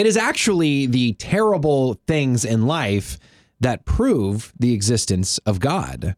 It is actually the terrible things in life that prove the existence of God.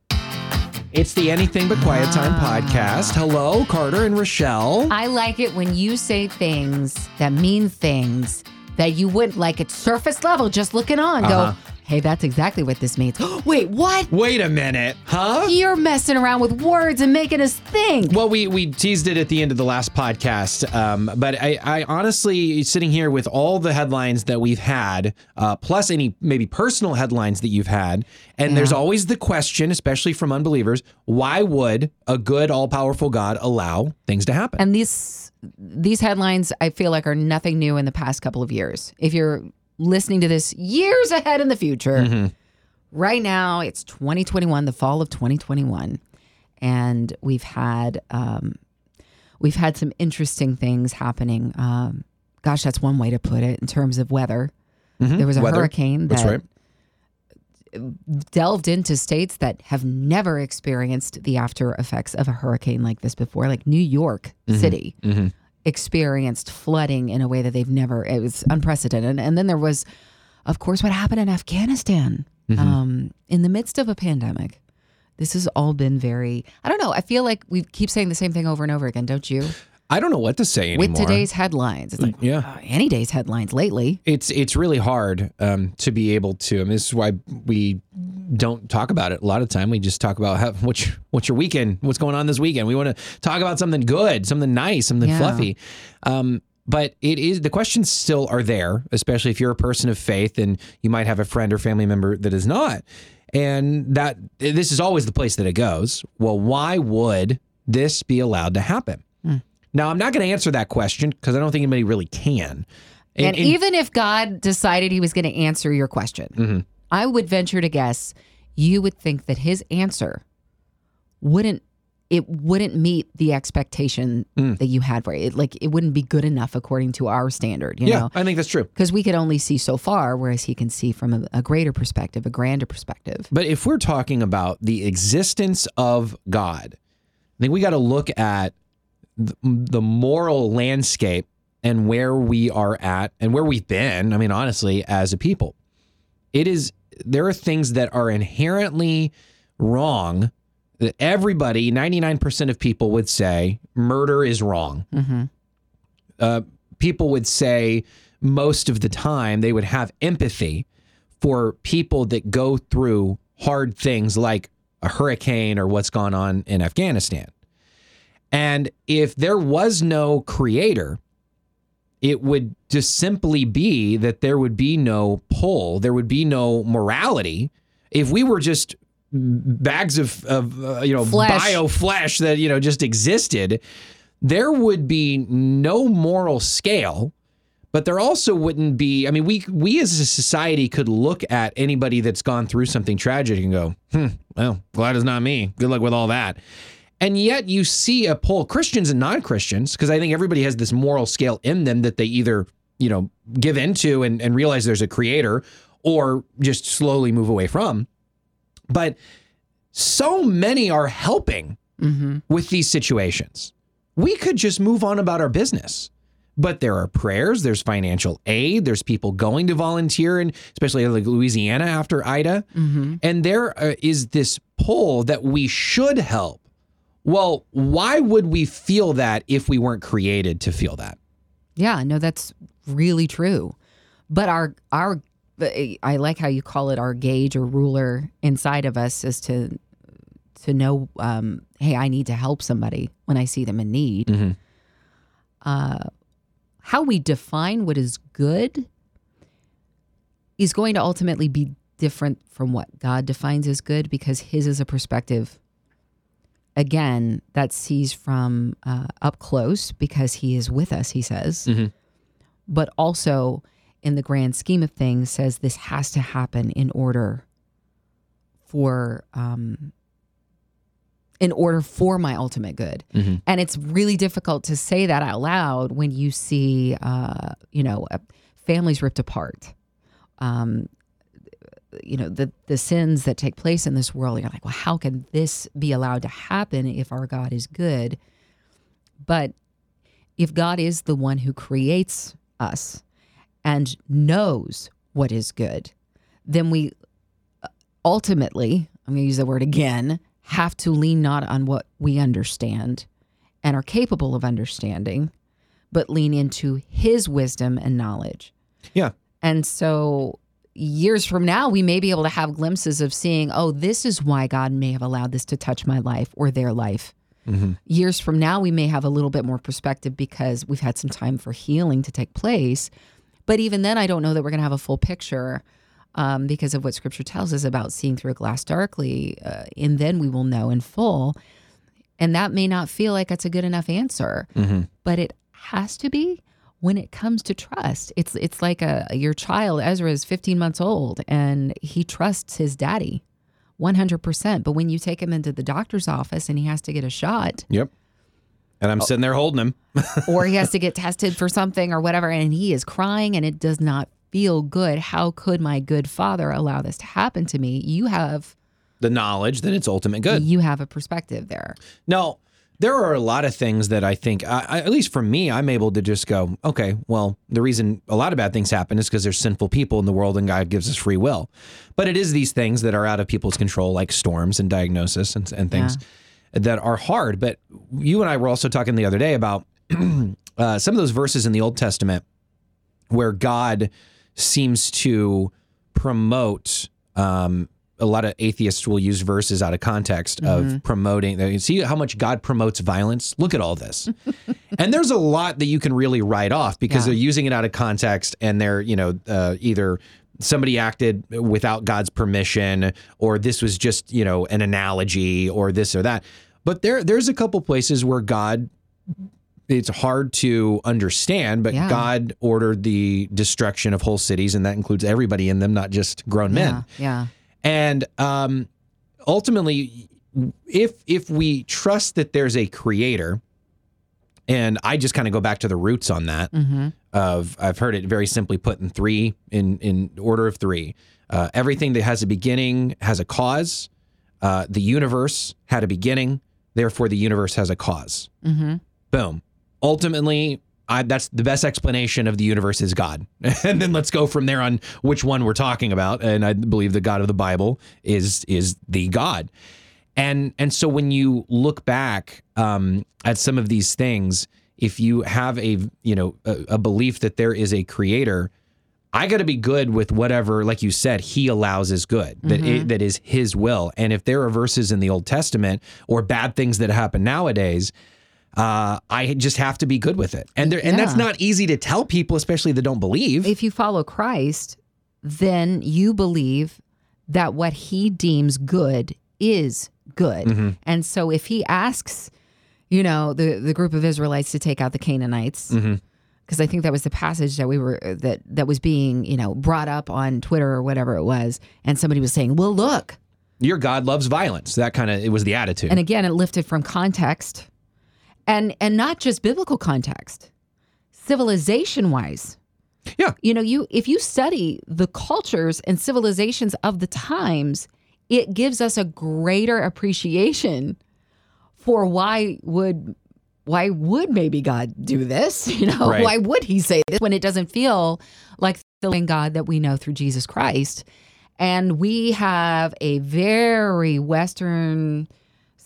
It's the Anything But Quiet Time podcast. Hello, Carter and Rochelle. I like it when you say things that mean things that you wouldn't like at surface level, just looking on. Uh-huh. Go, hey, that's exactly what this means. Wait, what? Wait a minute, huh? You're messing around with words and making us think. Well, we we teased it at the end of the last podcast, um, but I, I honestly sitting here with all the headlines that we've had, uh, plus any maybe personal headlines that you've had, and there's always the question, especially from unbelievers, why would a good, all powerful God allow things to happen? And these these headlines, I feel like, are nothing new in the past couple of years. If you're listening to this years ahead in the future, Mm-hmm. right now it's 2021, the fall of 2021, and we've had um, we've had some interesting things happening. Um, gosh, that's one way to put it in terms of weather. There was a Mm-hmm. Weather. hurricane That's that right. delved into states that have never experienced the after effects of a hurricane like this before, like New York Mm-hmm. City experienced flooding in a way that they've never, it was unprecedented. And then there was, of course, what happened in Afghanistan Mm-hmm. um, in the midst of a pandemic. This has all been very, I don't know. I feel like we keep saying the same thing over and over again, don't you? I don't know what to say anymore. With today's headlines. It's like, Yeah. uh, any day's headlines lately. it's it's really hard um, to be able to. I mean, this is why we don't talk about it a lot of time. We just talk about how, what's your, what's your weekend, what's going on this weekend. We want to talk about something good, something nice, something Yeah. fluffy. Um, but it is the questions still are there, especially if you're a person of faith and you might have a friend or family member that is not. And that this is always the place that it goes. Well, why would this be allowed to happen? Now, I'm not going to answer that question because I don't think anybody really can. And, even if God decided he was going to answer your question, Mm-hmm. I would venture to guess you would think that his answer wouldn't it wouldn't meet the expectation Mm. that you had for it. Like it wouldn't be good enough according to our standard, you yeah, know? I think that's true. Because we could only see so far, whereas he can see from a, a greater perspective, a grander perspective. But if we're talking about the existence of God, I think we got to look at the, moral landscape and where we are at and where we've been. I mean, honestly, as a people, it is there are things that are inherently wrong that everybody, 99% of people would say murder is wrong. hmm uh, people would say most of the time they would have empathy for people that go through hard things like a hurricane or what's gone on in Afghanistan. And if there was no creator, it would just simply be that there would be no pull, there would be no morality. If we were just bags of, of uh, you know Flesh. bio flesh that you know just existed, there would be no moral scale but there also wouldn't be i mean we we as a society could look at anybody that's gone through something tragic and go hmm well glad it's not me good luck with all that and yet you see a poll christians and non-christians because i think everybody has this moral scale in them that they either you know give into and, and realize there's a creator or just slowly move away from but so many are helping hmm with these situations. We could just move on about our business. But there are prayers, there's financial aid, there's people going to volunteer, and especially like Louisiana after Ida. hmm And there uh, this pull that we should help. Well, why would we feel that if we weren't created to feel that? Yeah, no, that's really true. But our our I like how you call it our gauge or ruler inside of us is to to know, um, hey, I need to help somebody when I see them in need. Mhm. Uh, how we define what is good is going to ultimately be different from what God defines as good because His is a perspective. Again, that sees from uh, up close because He is with us. He says, Mhm. but also in the grand scheme of things says this has to happen in order for um, in order for my ultimate good. Mhm. And it's really difficult to say that out loud when you see, uh, you know, families ripped apart. Um, you know the the sins that take place in this world. You're like, well, how can this be allowed to happen if our God is good? But if God is the one who creates us, and knows what is good, then we uh, ultimately, I'm going to use the word again, have to lean not on what we understand and are capable of understanding, but lean into his wisdom and knowledge. Yeah. And so years from now, we may be able to have glimpses of seeing, oh, this is why God may have allowed this to touch my life or their life. Years from now, we may have a little bit more perspective because we've had some time for healing to take place. But even then, I don't know that we're going to have a full picture um, because of what scripture tells us about seeing through a glass darkly. Uh, and then we will know in full. And that may not feel like it's a good enough answer, but it has to be when it comes to trust. It's it's like a your child Ezra is 15 months old and he trusts his daddy 100%. But when you take him into the doctor's office and he has to get a shot Yep. And I'm oh. sitting there holding him. or he has to get tested for something or whatever and he is crying and it does not feel good, how could my good father allow this to happen to me? You have the knowledge that it's ultimate good. you have a perspective there. No, there are a lot of things that I think, I, I- at least for me, I'm able to just go, okay, well, the reason a lot of bad things happen is because there's sinful people in the world and God gives us free will. But it is these things that are out of people's control, like storms and diagnosis and, and things that are hard. But you and I were also talking the other day about uh, some of those verses in the Old Testament where God seems to promote. Um, a lot of atheists will use verses out of context of promoting. You see how much God promotes violence? Look at all this. and there's a lot that you can really write off because Yeah. they're using it out of context and they're, you know, uh, either somebody acted without God's permission or this was just, you know, an analogy or this or that. But there there's a couple places where God it's hard to understand, but Yeah. God ordered the destruction of whole cities, and that includes everybody in them, not just grown men. Yeah. And um, ultimately, if if we trust that there's a creator, and I just kind of go back to the roots on that Mm-hmm. of I've heard it very simply put in three in in order of three. Uh, everything that has a beginning has a cause. Uh, the universe had a beginning, therefore the universe has a cause. Mm-hmm. Boom. Ultimately, I, that's the best explanation of the universe is God. and then let's go from there on which one we're talking about. And I believe the God of the Bible is is the God. And and so when you look back um, at some of these things, if you have a you know a, a belief that there is a creator, I got to be good with whatever, like you said, he allows is good. That it, that is his will. And if there are verses in the Old Testament or bad things that happen nowadays, uh, I just have to be good with it. And there, and that's not easy to tell people, especially that don't believe. If you follow Christ, then you believe that what he deems good is good. Mm-hmm. And so if he asks, you know, the, the group of Israelites to take out the Canaanites, Mm-hmm. because I think that was the passage that we were that that was being, you know, brought up on Twitter or whatever it was, and somebody was saying, "Well, look," Your God loves violence. That kind of it was the attitude. and again, it lifted from context, and and not just biblical context, civilization wise. Yeah. you know, you if you study the cultures and civilizations of the times, it gives us a greater appreciation for why would why would maybe God do this? You know, Right. why would he say this when it doesn't feel like the living God that we know through Jesus Christ? And we have a very Western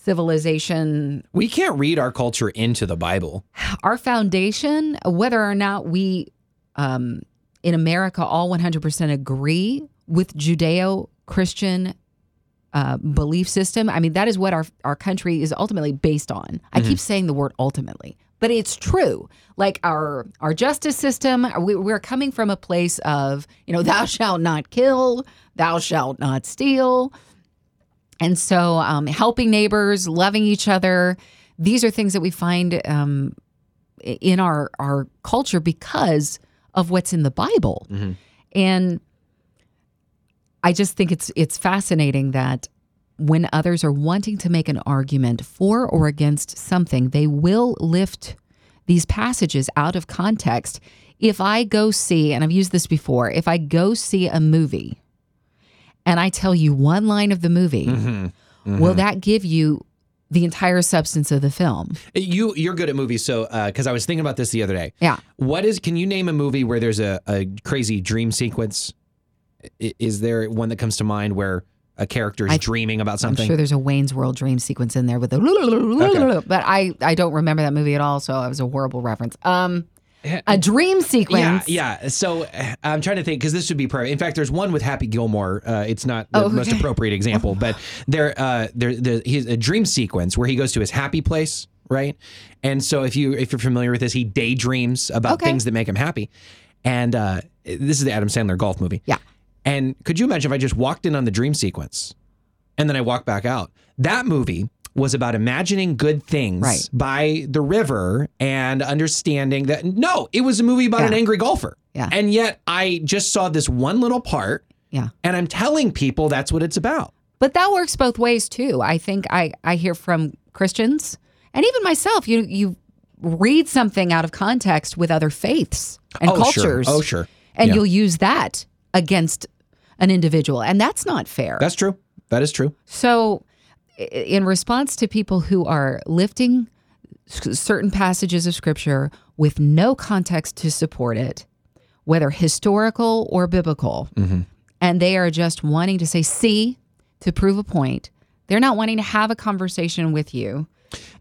civilization we can't read our culture into the Bible. our foundation, whether or not we um, in America all 100% agree with Judeo Christian uh, belief system, I mean, that is what our, our country is ultimately based on. I keep saying the word ultimately. But it's true. Like our our justice system, we, we're coming from a place of, you know, thou shalt not kill, thou shalt not steal, and so, um, helping neighbors, loving each other, these are things that we find um, in our our culture because of what's in the Bible. And I just think it's it's fascinating that when others are wanting to make an argument for or against something, they will lift these passages out of context. If I go see, and I've used this before, if I go see a movie and I tell you one line of the movie, mm-hmm. Mm-hmm. will that give you the entire substance of the film. You you're good at movies, so uh, because I was thinking about this the other day. Yeah. What is? Can you name a movie where there's a, a crazy dream sequence? I- Is there one that comes to mind where a character is I- dreaming about something? I'm sure there's a Wayne's World dream sequence in there with the but I I don't remember that movie at all, so it was a horrible reference. Um a dream sequence. yeah. yeah. So uh, I'm trying to think because this would be perfect. In fact, there's one with Happy Gilmore. Uh, it's not the Oh, most appropriate example, but there, uh, there, there, he's a dream sequence where he goes to his happy place, right? And so if you if you're familiar with this, he daydreams about Okay. things that make him happy. And uh, this is the Adam Sandler golf movie. Yeah. And could you imagine if I just walked in on the dream sequence, and then I walked back out? That movie was about imagining good things Right. by the river and understanding that no, it was a movie about an angry golfer. Yeah. And yet I just saw this one little part Yeah. and I'm telling people that's what it's about. But that works both ways too. I think I, I hear from Christians and even myself, you you read something out of context with other faiths and oh, cultures. Sure. Oh, sure. And Yeah. you'll use that against an individual. And that's not fair. That's true. That is true. So, in response to people who are lifting certain passages of scripture with no context to support it, whether historical or biblical, and they are just wanting to say, see, to prove a point, they're not wanting to have a conversation with you.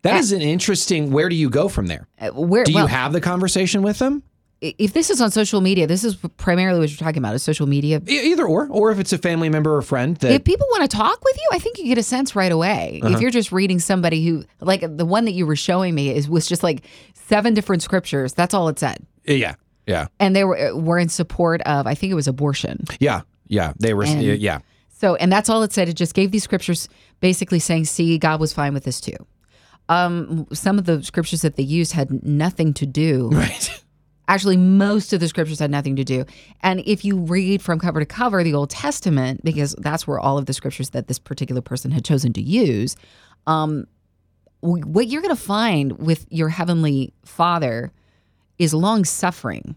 That is an interesting. Where do you go from there? Uh, Where, Do well, you have the conversation with them? If this is on social media, this is primarily what you're talking about is social media. Either or, or if it's a family member or friend that if people want to talk with you, I think you get a sense right away. Uh-huh. If you're just reading somebody who, like the one that you were showing me, is was just like seven different scriptures. That's all it said, yeah, yeah, and they were were in support of. I think it was abortion. yeah, yeah. They were, And- yeah, So, and that's all it said. It just gave these scriptures, basically saying, "See, God was fine with this too." Um, some of the scriptures that they used had nothing to do right. actually most of the scriptures had nothing to do. And if you read from cover to cover the old testament because that's where all of the scriptures that this particular person had chosen to use um, what you're going to find with your heavenly father is long suffering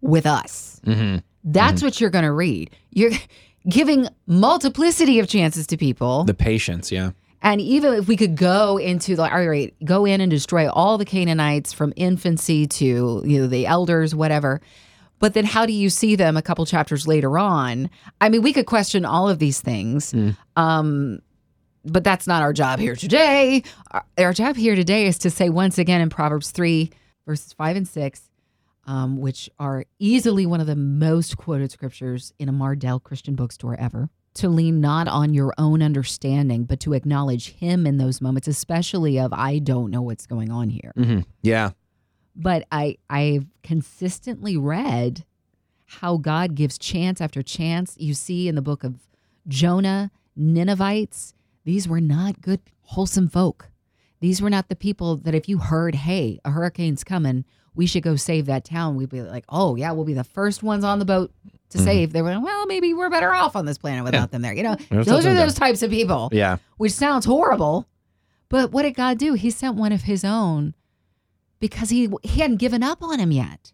with us. Hmm that's what you're going to read. You're giving multiplicity of chances to people. The patience, yeah. And even if we could go into the all right, go in and destroy all the Canaanites from infancy to you know the elders, whatever. But then how do you see them a couple chapters later on? I mean, we could question all of these things. Um, but that's not our job here today. Our, our job here today is to say once again in Proverbs 3, verses 5 and 6, um, which are easily one of the most quoted scriptures in a Mardel Christian bookstore ever. To lean not on your own understanding, but to acknowledge Him in those moments, especially of I don't know what's going on here. hmm Yeah. But I I've consistently read how God gives chance after chance. You see in the book of Jonah, Ninevites, these were not good, wholesome folk. These were not the people that if you heard, hey, a hurricane's coming, we should go save that town, we'd be like, oh, yeah, we'll be the first ones on the boat to save. They were like, well, maybe we're better off on this planet without them there. You know, There's those are those types of people, Yeah. which sounds horrible. But what did God do? He sent one of his own because he he hadn't given up on him yet.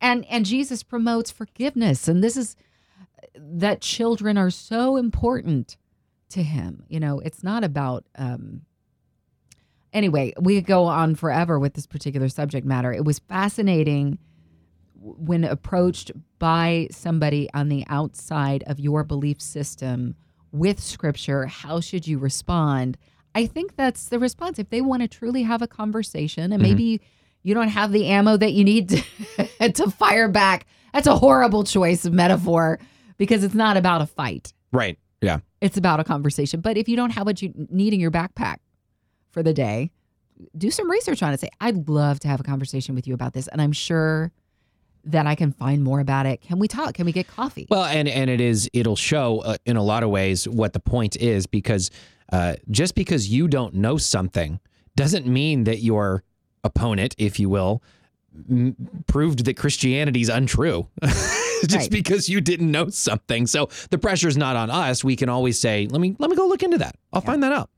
And and Jesus promotes forgiveness and this is that children are so important to him. You know, it's not about um anyway, we could go on forever with this particular subject matter. It was fascinating when approached by somebody on the outside of your belief system with scripture, how should you respond? I think that's the response. If they want to truly have a conversation and mm-hmm. maybe you don't have the ammo that you need to, to fire back, that's a horrible choice of metaphor because it's not about a fight. Right. Yeah. It's about a conversation. But if you don't have what you need in your backpack for the day, do some research on it. Say, I'd love to have a conversation with you about this. And I'm sure that I can find more about it. Can we talk? Can we get coffee? Well, and and it is it'll show uh, in a lot of ways what the point is because uh, just because you don't know something doesn't mean that your opponent, if you will, m- proved that Christianity's untrue. just Right. because you didn't know something. So the pressure's not on us. We can always say, "Let me let me go look into that. I'll find that out."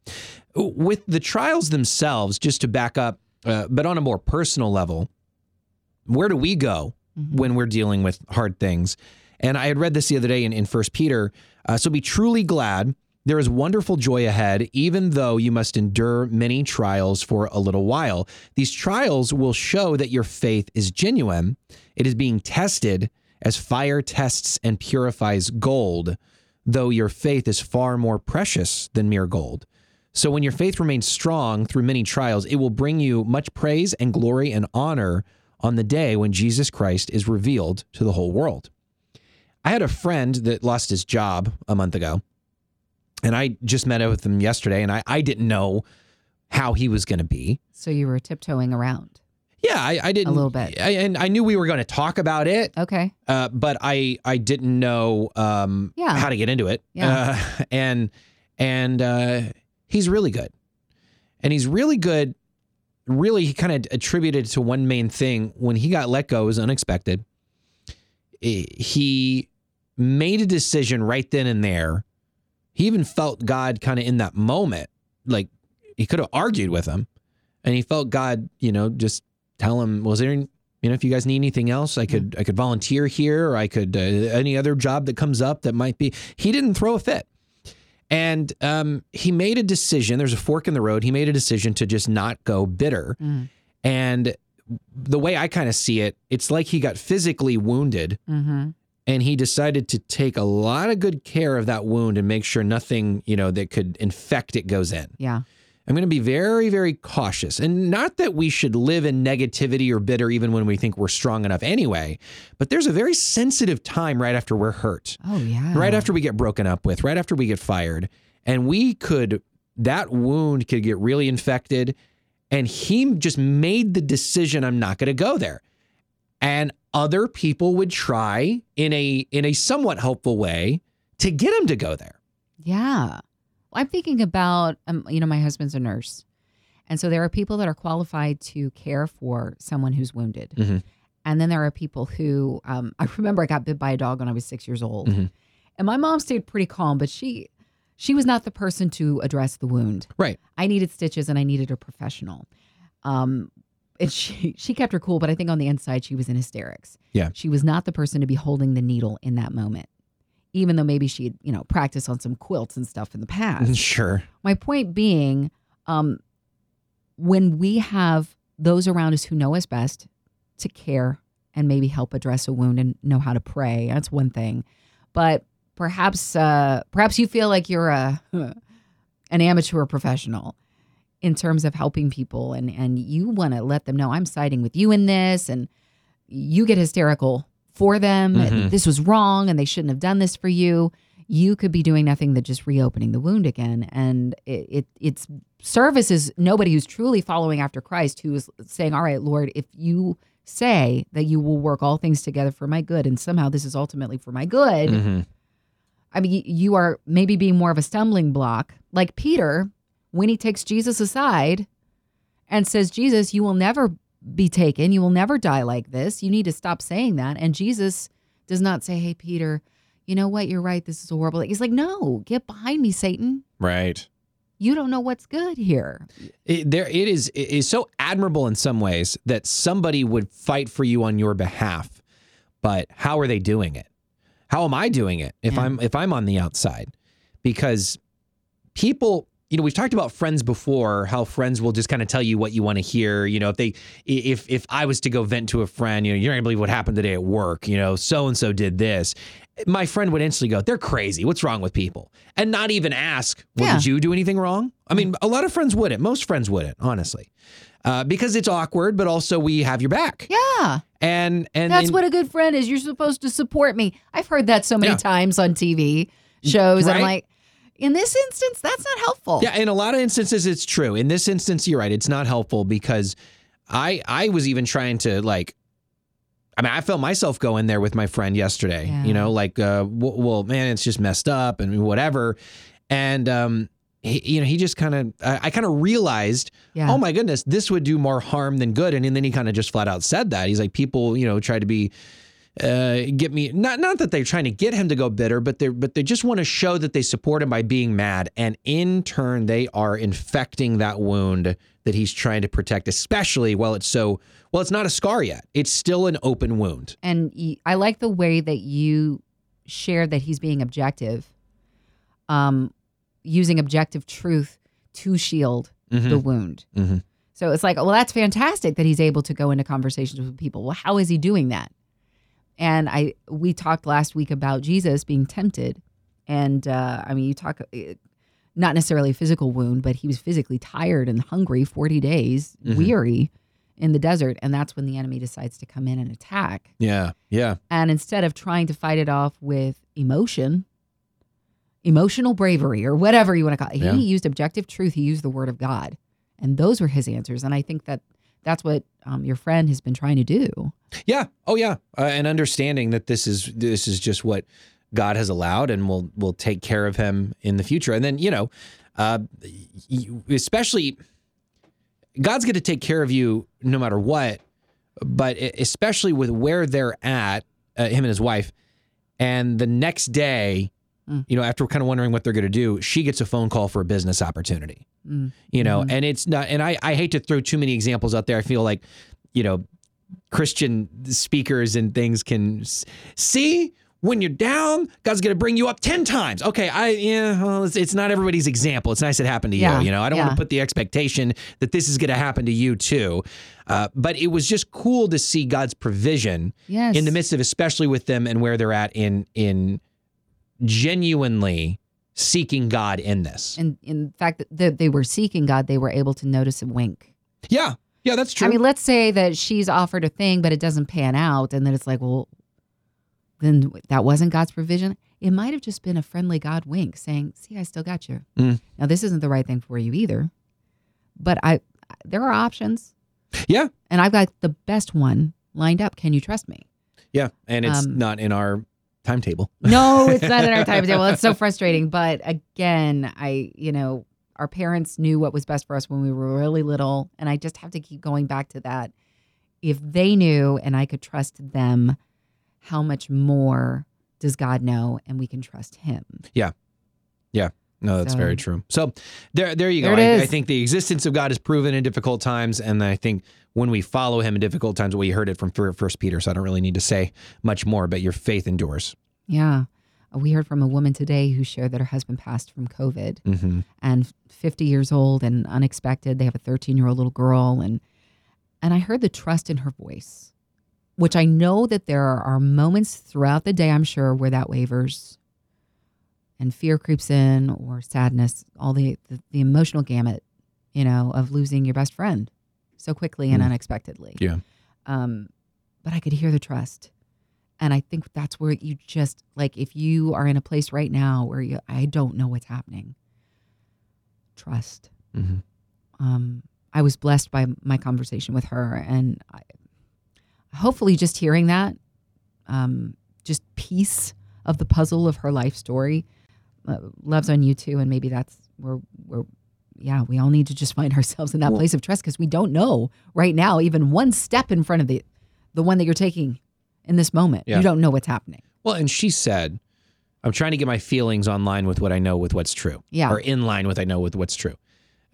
With the trials themselves, just to back up, uh, but on a more personal level, where do we go when we're dealing with hard things? And I had read this the other day in, in First Peter. Uh, so be truly glad There is wonderful joy ahead, even though you must endure many trials for a little while. These trials will show that your faith is genuine. It is being tested as fire tests and purifies gold, though your faith is far more precious than mere gold. So when your faith remains strong through many trials, it will bring you much praise and glory and honor on the day when Jesus Christ is revealed to the whole world. I had a friend that lost his job a month ago and I just met up with him yesterday, and I, I didn't know how he was going to be. So you were tiptoeing around. Yeah, I, I didn't A little bit. I, and I knew we were going to talk about it, Okay. uh, but I I didn't know um, Yeah. how to get into it. Yeah. Uh, and and uh, he's really good, and he's really good. Really, he kind of attributed to one main thing when he got let go it was unexpected. He made a decision right then and there. He even felt God kind of in that moment, like he could have argued with him, and he felt God, you know, just tell him, "Was there, any- you know, if you guys need anything else, I could, I could volunteer here, or I could uh, any other job that comes up that might be." He didn't throw a fit, and um, he made a decision. There's a fork in the road. He made a decision to just not go bitter, Mm. and the way I kind of see it, it's like he got physically wounded Mm-hmm. and he decided to take a lot of good care of that wound and make sure nothing, you know, that could infect it goes in. Yeah. I'm going to be very, very cautious. And not that we should live in negativity or bitter even when we think we're strong enough anyway, but there's a very sensitive time right after we're hurt, Oh yeah. right after we get broken up with, right after we get fired. And we could, that wound could get really infected. And he just made the decision I'm not going to go there. And other people would try in a in a somewhat helpful way to get him to go there. Yeah. I'm thinking about, um, you know, my husband's a nurse. And so there are people that are qualified to care for someone who's wounded. Mhm. And then there are people who, um, I remember I got bit by a dog when I was six years old. Mhm. And my mom stayed pretty calm, but she, she was not the person to address the wound. Right. I needed stitches and I needed a professional. Um, and she, she kept her cool, but I think on the inside she was in hysterics. Yeah. She was not the person to be holding the needle in that moment, even though maybe she'd, you know, practiced on some quilts and stuff in the past. Sure. My point being, um, when we have those around us who know us best to care and maybe help address a wound and know how to pray, that's one thing. But perhaps, uh, perhaps you feel like you're a an amateur professional in terms of helping people, and and you want to let them know I'm siding with you in this, and you get hysterical for them. Mhm. This was wrong, and they shouldn't have done this for you you could be doing nothing but just reopening the wound again. And it, it it's service is nobody who's truly following after Christ who is saying, All right, Lord, if you say that you will work all things together for my good, and somehow this is ultimately for my good, Mhm. I mean, you are maybe being more of a stumbling block, like Peter when he takes Jesus aside and says, Jesus, you will never be taken. You will never die like this. You need to stop saying that. And Jesus does not say, Hey, Peter, you know what? You're right. This is a horrible. He's like, No, get behind me, Satan. Right. You don't know what's good here. It, there, it is. It is so admirable in some ways that somebody would fight for you on your behalf. But how are they doing it? How am I doing it if Yeah. I'm if I'm on the outside? Because people, you know, we've talked about friends before. How friends will just kind of tell you what you want to hear. You know, if they, if if I was to go vent to a friend, you know, you're not gonna believe what happened today at work. You know, so and so did this. My friend would instantly go, "They're crazy. What's wrong with people?" And not even ask, "Well, Yeah. did you do anything wrong?" I mean, a lot of friends wouldn't. Most friends wouldn't, honestly, uh, because it's awkward. But also, we have your back. Yeah. And and That's and- what a good friend is. You're supposed to support me. I've heard that so many Yeah. times on TV shows. And I'm like, in this instance, that's not helpful. Yeah, in a lot of instances it's true. In this instance, you're right. It's not helpful because I I was even trying to like I mean, I felt myself go in there with my friend yesterday. Yeah. You know, like uh w- well, man, it's just messed up and whatever. And um he, you know, he just kind of I, I kind of realized, Yeah. oh my goodness, this would do more harm than good. And, then he kind of just flat out said that. He's like, people, you know, try to be uh, get me not not that they're trying to get him to go bitter, but they but they just want to show that they support him by being mad, and in turn they are infecting that wound that he's trying to protect, especially while it's so well. It's not a scar yet; it's still an open wound. and I like the way that you shared that he's being objective. Um, using objective truth to shield Mhm. the wound. Mhm. So it's like, well, that's fantastic that he's able to go into conversations with people. Well, how is he doing that? And I we talked last week about Jesus being tempted, and uh, I mean, you talk uh, not necessarily a physical wound, but he was physically tired and hungry, forty days, Mhm. weary in the desert, and that's when the enemy decides to come in and attack. Yeah. Yeah. And instead of trying to fight it off with emotion, emotional bravery, or whatever you want to call it, Yeah. he used objective truth. He used the word of God. And those were his answers. And I think that that's what um, your friend has been trying to do. Yeah. Oh, yeah. Uh, and understanding that this is this is just what God has allowed, and will will take care of him in the future. And then you know, uh, especially God's going to take care of you no matter what. But especially with where they're at, uh, him and his wife, and the next day, Mm. you know, after kind of wondering what they're going to do, she gets a phone call for a business opportunity. Mm. you know Mhm. and it's not and I, I hate to throw too many examples out there i feel like you know christian speakers and things can see when you're down god's going to bring you up 10 times okay i yeah well it's, it's not everybody's example it's nice it happened to Yeah, you you know i don't want to put the expectation that this is going to happen to you too uh, but it was just cool to see god's provision Yes. in the midst of especially with them and where they're at in in genuinely seeking god in this And in fact, that they, were seeking God, they were able to notice a wink. yeah yeah that's true I mean, let's say that she's offered a thing, but it doesn't pan out. And then it's like, well, then that wasn't God's provision. It might have just been a friendly God wink saying, see, I still got you. Mm. Now, this isn't the right thing for you either. But I, there are options. Yeah. And I've got the best one lined up. Can you trust me? Yeah, and it's Um, not in our timetable. No, it's not in our timetable. It's so frustrating. But again, I, you know, our parents knew what was best for us when we were really little. And I just have to keep going back to that. If they knew and I could trust them, how much more does God know and we can trust him? Yeah. Yeah. No, that's So- very true. So there, there you go. There I. I think the existence of God is proven in difficult times, and I think when we follow Him in difficult times, you heard it from First Peter, so I don't really need to say much more. But your faith endures. Yeah. We heard from a woman today who shared that her husband passed from COVID. hmm and 50 years old and unexpected. They have a 13 year old little girl, and and I heard the trust in her voice, which I know that there are moments throughout the day, I'm sure, where that wavers, and fear creeps in, or sadness, all the the, the emotional gamut, you know, of losing your best friend so quickly and Mm. unexpectedly. Yeah. Um, but I could hear the trust. And I think that's where you just like if you are in a place right now where you I don't know what's happening. Trust. hmm Um, I was blessed by my conversation with her, and I, hopefully, just hearing that, um, just piece of the puzzle of her life story, uh, loves on you too, and maybe that's where where. Yeah, we all need to just find ourselves in that Well- place of trust because we don't know right now, even one step in front of the the one that you're taking in this moment. Yeah. You don't know what's happening. Well, and she said, "I'm trying to get my feelings online with what I know with what's true, Yeah. or in line with I know with what's true."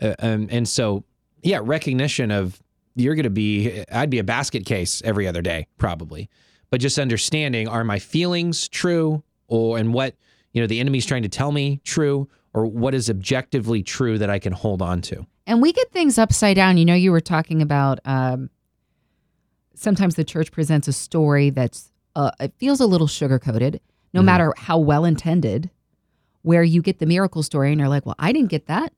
Uh, um, and so, yeah, recognition of you're going to be. I'd be a basket case every other day, probably, but just understanding: are my feelings true, or and what you know the enemy's trying to tell me true, or what is objectively true that I can hold on to? And we get things upside down. You know, you were talking about um, sometimes the church presents a story that's uh, it feels a little sugar coated, no Mhm. matter how well intended. Where you get the miracle story and you're like, well, I didn't get that.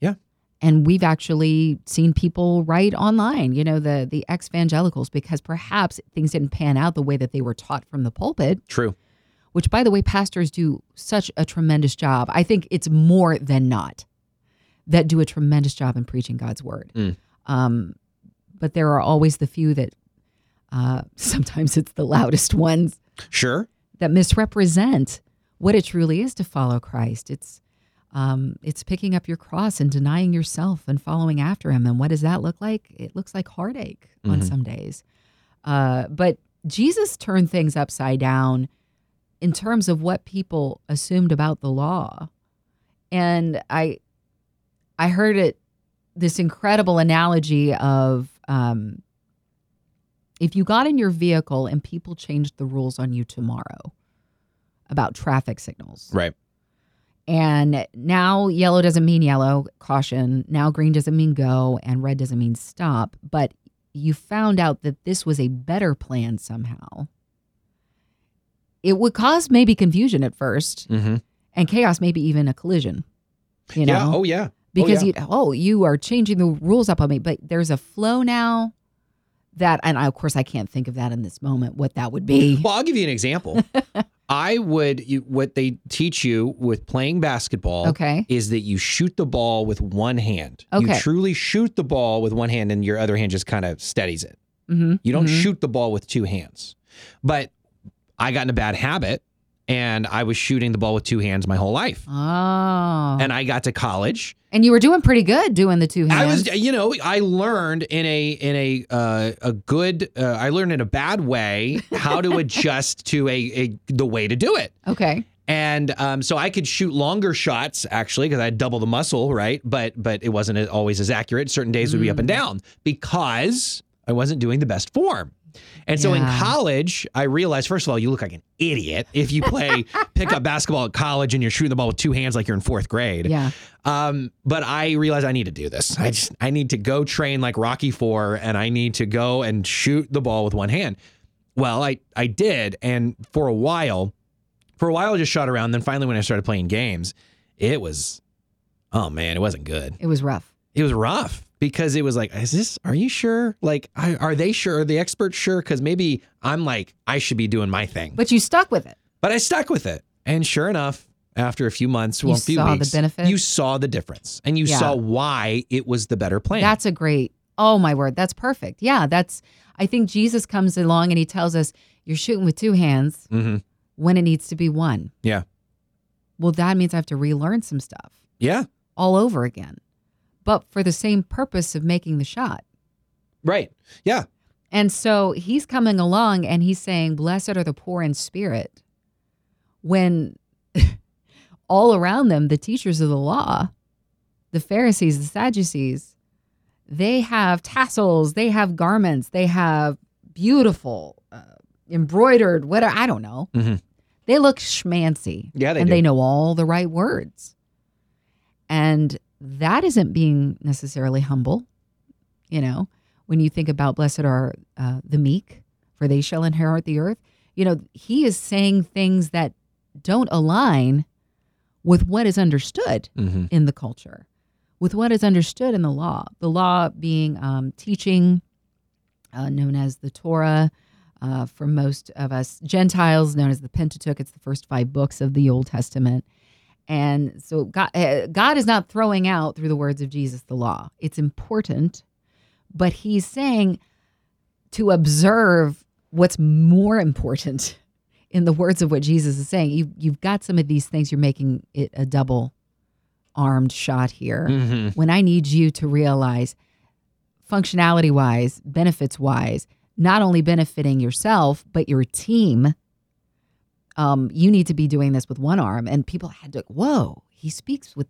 Yeah. And we've actually seen people write online, you know, the the ex-evangelicals, because perhaps things didn't pan out the way that they were taught from the pulpit True. Which by the way pastors do such a tremendous job i think it's more than not that do a tremendous job in preaching god's word Mm. um, but there are always the few that uh, sometimes it's the loudest ones Sure. that misrepresent what it truly is to follow christ it's um, it's picking up your cross and denying yourself and following after him and what does that look like it looks like heartache on Mhm. some days uh, but jesus turned things upside down in terms of what people assumed about the law. And I I heard it this incredible analogy of um, if you got in your vehicle and people changed the rules on you tomorrow about traffic signals Right. And now yellow doesn't mean yellow, caution. Now green doesn't mean go, and red doesn't mean stop. But you found out that this was a better plan somehow. It would cause maybe confusion at 1st Mm-hmm. and chaos, maybe even a collision. You know, Yeah. Oh yeah. because yeah. you oh you are changing the rules up on me but there's a flow now that and I, of course i can't think of that in this moment what that would be Well, I'll give you an example. I would you, what they teach you with playing basketball okay is that you shoot the ball with one hand. Okay. You truly shoot the ball with one hand and your other hand just kind of steadies it. mm-hmm. You don't shoot the ball with two hands. But I got in a bad habit and I was shooting the ball with two hands my whole life. oh and, I got to college. And you were doing pretty good doing the two hands I was, you know, I learned in a in a uh, a good. Uh, I learned in a bad way how to adjust to a, a the way to do it. okay And um, so I could shoot longer shots actually because I had double the muscle, right? But but it wasn't always as accurate. Certain days would be up and down because I wasn't doing the best form. And so in college, I realized first of all, you look like an idiot if you play pickup basketball at college and you're shooting the ball with two hands like you're in fourth grade. yeah Um, but I realized I need to do this. I just I need to go train like Rocky Four, and I need to go and shoot the ball with one hand. Well, I I did, and for a while, for a while I just shot around. Then finally, when I started playing games, it was, oh man, it wasn't good. it was rough It was rough because it was like, is this? Are you sure? Like, are they sure? Are the experts sure? Because maybe I'm like, I should be doing my thing. but you stuck with it But I stuck with it. And sure enough, after a few months, You well, a few saw the benefit? you saw the difference and you Yeah. saw why it was the better plan. that's a great oh my word that's perfect yeah that's i think jesus comes along and he tells us you're shooting with two hands hmm when it needs to be one Yeah. well that means i have to relearn some stuff Yeah. all over again, but for the same purpose of making the shot. Right. Yeah. And so he's coming along and he's saying, Blessed are the poor in spirit. When all around them, the teachers of the law, the Pharisees, the Sadducees, they have tassels, they have garments, they have beautiful, uh, embroidered, whatever, I don't know. Mhm. They look schmancy Yeah. They and do. they know all the right words. And that isn't being necessarily humble. You know, when you think about blessed are uh, the meek, for they shall inherit the earth. You know, he is saying things that don't align with what is understood Mhm. in the culture, with what is understood in the law. The law being um, teaching, uh, known as the Torah, uh, for most of us Gentiles, known as the Pentateuch. It's the first five books of the Old Testament. And so God, uh, God is not throwing out through the words of Jesus the law. It's important, but He's saying to observe what's more important in the words of what Jesus is saying. You, you've got some of these things. You're making it a double armed shot here Mhm. when I need you to realize functionality wise, benefits wise, not only benefiting yourself, but your team. Um, you need to be doing this with one arm. And people had to, whoa, he speaks with,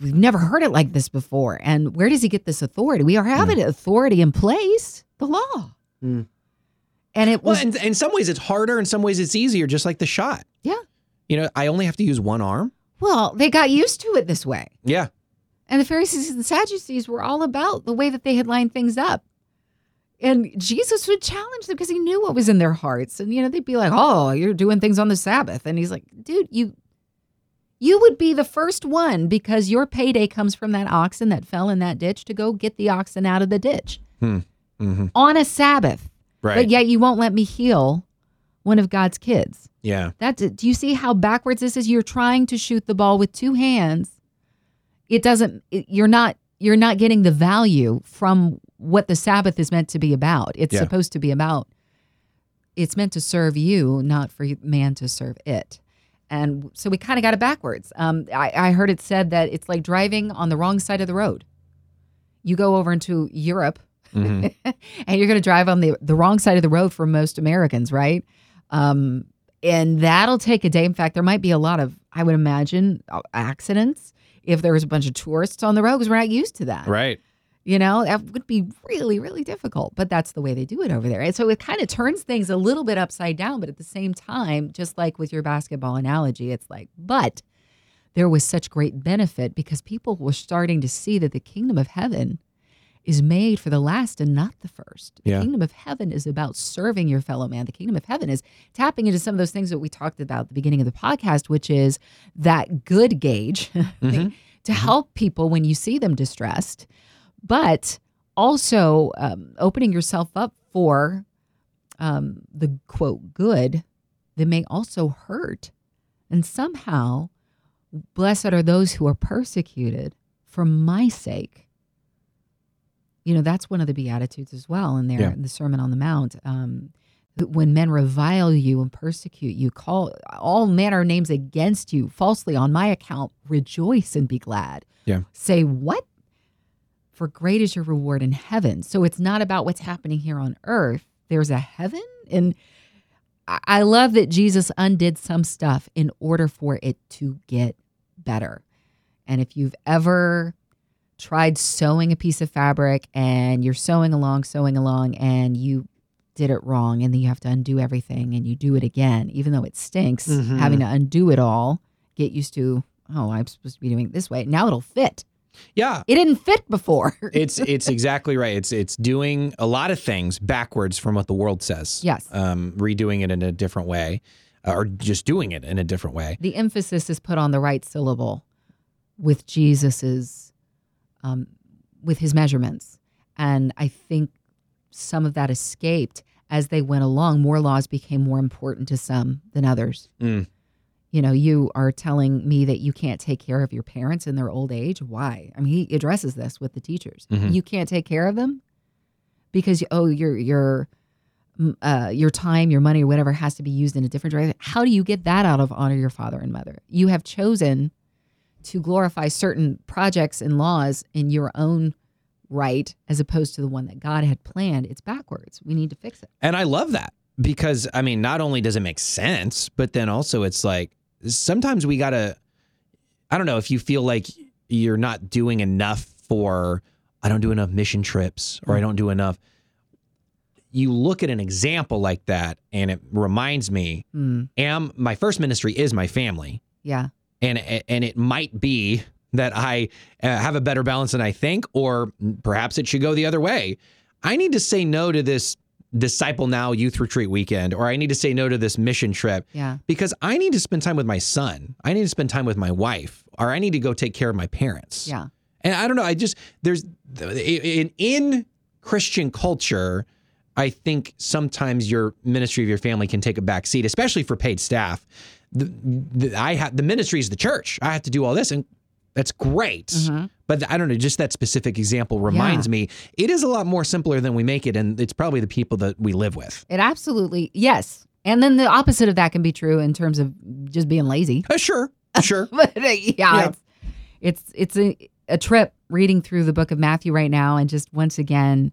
we've never heard it like this before. And where does he get this authority? We are having authority in place, the law. Mm. And it Well, was, in, in some ways it's harder. In some ways it's easier, just like the shot. yeah. You know, I only have to use one arm. Well, they got used to it this way. Yeah. And the Pharisees and the Sadducees were all about the way that they had lined things up. And Jesus would challenge them because he knew what was in their hearts. And you know, they'd be like, "Oh, you're doing things on the Sabbath." And he's like, "Dude, you you would be the first one because your payday comes from that oxen that fell in that ditch to go get the oxen out of the ditch hmm on a Sabbath. Right. But yet you won't let me heal one of God's kids." yeah. That do you see how backwards this is? You're trying to shoot the ball with two hands. It doesn't. It, you're not. You're not getting the value from what the Sabbath is meant to be about. It's Yeah. supposed to be about. It's meant to serve you, not for man to serve it. And so we kind of got it backwards. Um, I, I heard it said that it's like driving on the wrong side of the road. You go over into Europe Mhm. and you're going to drive on the, the wrong side of the road for most Americans, right? Um, and that'll take a day. In fact, there might be a lot of, I would imagine, uh, accidents if there was a bunch of tourists on the road because we're not used to that. Right. You know, that would be really, really difficult, but that's the way they do it over there. And so it kind of turns things a little bit upside down, but at the same time, just like with your basketball analogy, it's like, but there was such great benefit because people were starting to see that the kingdom of heaven is made for the last and not the first. The Yeah. kingdom of heaven is about serving your fellow man. The kingdom of heaven is tapping into some of those things that we talked about at the beginning of the podcast, which is that good gauge mm-hmm. to help people when you see them distressed, but also um, opening yourself up for um, the quote good that may also hurt. And somehow, blessed are those who are persecuted for my sake. You know, that's one of the Beatitudes as well in there Yeah. in the Sermon on the Mount. Um, when men revile you and persecute you, call all manner of names against you falsely on my account, rejoice and be glad. Yeah. Say, what? For great is your reward in heaven. So it's not about what's happening here on earth. There's a heaven. And I- love that Jesus undid some stuff in order for it to get better. And if you've ever tried sewing a piece of fabric and you're sewing along, sewing along, and you did it wrong, and then you have to undo everything and you do it again, even though it stinks, Mhm. having to undo it all, get used to, oh, I'm supposed to be doing it this way. Now it'll fit. Yeah. It didn't fit before. It's it's exactly right. It's it's doing a lot of things backwards from what the world says. Yes. Um, redoing it in a different way, uh, or just doing it in a different way. the emphasis is put on the right syllable with Jesus's um, with his measurements, and I think some of that escaped as they went along. More laws became more important to some than others. Mm. You know, you are telling me that you can't take care of your parents in their old age. Why? I mean, he addresses this with the teachers. Mhm. You can't take care of them because oh, your your uh, your time, your money, or whatever has to be used in a different direction. How do you get that out of honor your father and mother? You have chosen to glorify certain projects and laws in your own right as opposed to the one that God had planned. It's backwards. We need to fix it. And I love that because I mean, not only does it make sense, but then also it's like sometimes we gotta. I don't know if you feel like you're not doing enough for. I don't do enough mission trips, or I don't do enough. You look at an example like that, and it reminds me. Hmm. Am my first ministry is my family, Yeah. and and it might be that I uh, have a better balance than I think, or perhaps it should go the other way. I need to say no to this disciple now youth retreat weekend, or I need to say no to this mission trip Yeah. because I need to spend time with my son. I need to spend time with my wife, or I need to go take care of my parents. Yeah. And I don't know. I just there's in in Christian culture. I think sometimes your ministry of your family can take a back seat, especially for paid staff. The, the, I have the ministry is the church. I have to do all this, and that's great. Mhm. But I don't know. Just that specific example reminds me it is a lot more simpler than we make it, and it's probably the people that we live with. It absolutely, yes. And then the opposite of that can be true in terms of just being lazy. Uh, sure, sure. but uh, yeah, Yeah. it's it's it's a, a trip reading through the book of Matthew right now, and just once again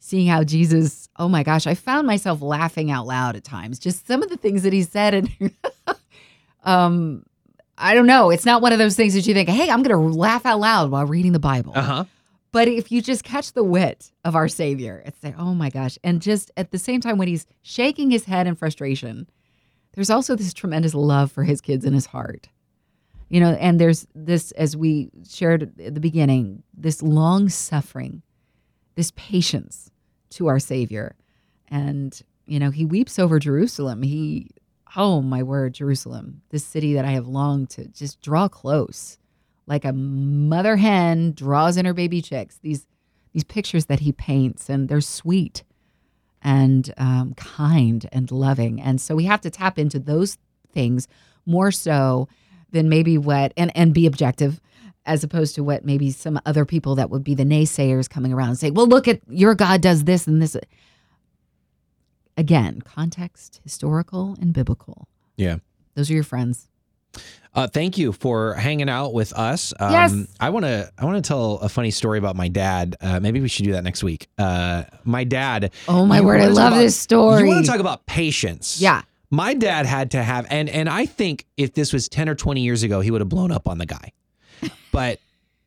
seeing how Jesus. Oh my gosh, I found myself laughing out loud at times. Just some of the things that he said, and um, I don't know. It's not one of those things that you think, "Hey, I'm going to laugh out loud while reading the Bible." Uh huh. But if you just catch the wit of our Savior, it's like, oh my gosh. And just at the same time, when he's shaking his head in frustration, there's also this tremendous love for his kids in his heart. You know, and there's this, as we shared at the beginning, this long suffering, this patience to our Savior. And, you know, he weeps over Jerusalem. He, oh my word, Jerusalem, this city that I have longed to just draw close like a mother hen draws in her baby chicks. These these pictures that he paints, and they're sweet and um, kind and loving. And so we have to tap into those things more so than maybe what and and be objective as opposed to what maybe some other people that would be the naysayers coming around and say, "Well, look at your God does this and this." Again, context, historical and biblical. Yeah. Those are your friends. Uh, thank you for hanging out with us. Um, Yes. I want to. I want to tell a funny story about my dad. Uh, maybe we should do that next week. Uh, my dad. Oh my word, I love about- this story. You want to talk about patience? yeah. My dad had to have, and and I think if this was ten or twenty years ago, he would have blown up on the guy. But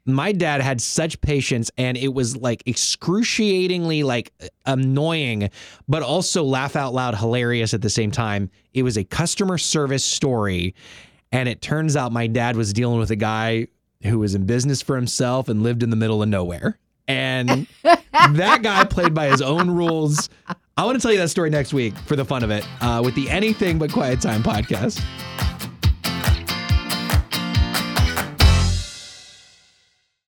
my dad had such patience and it was like excruciatingly like annoying but also laugh out loud hilarious at the same time. It was a customer service story and it turns out my dad was dealing with a guy who was in business for himself and lived in the middle of nowhere. And that guy played by his own rules i want to tell you that story next week for the fun of it uh, with the anything but quiet time podcast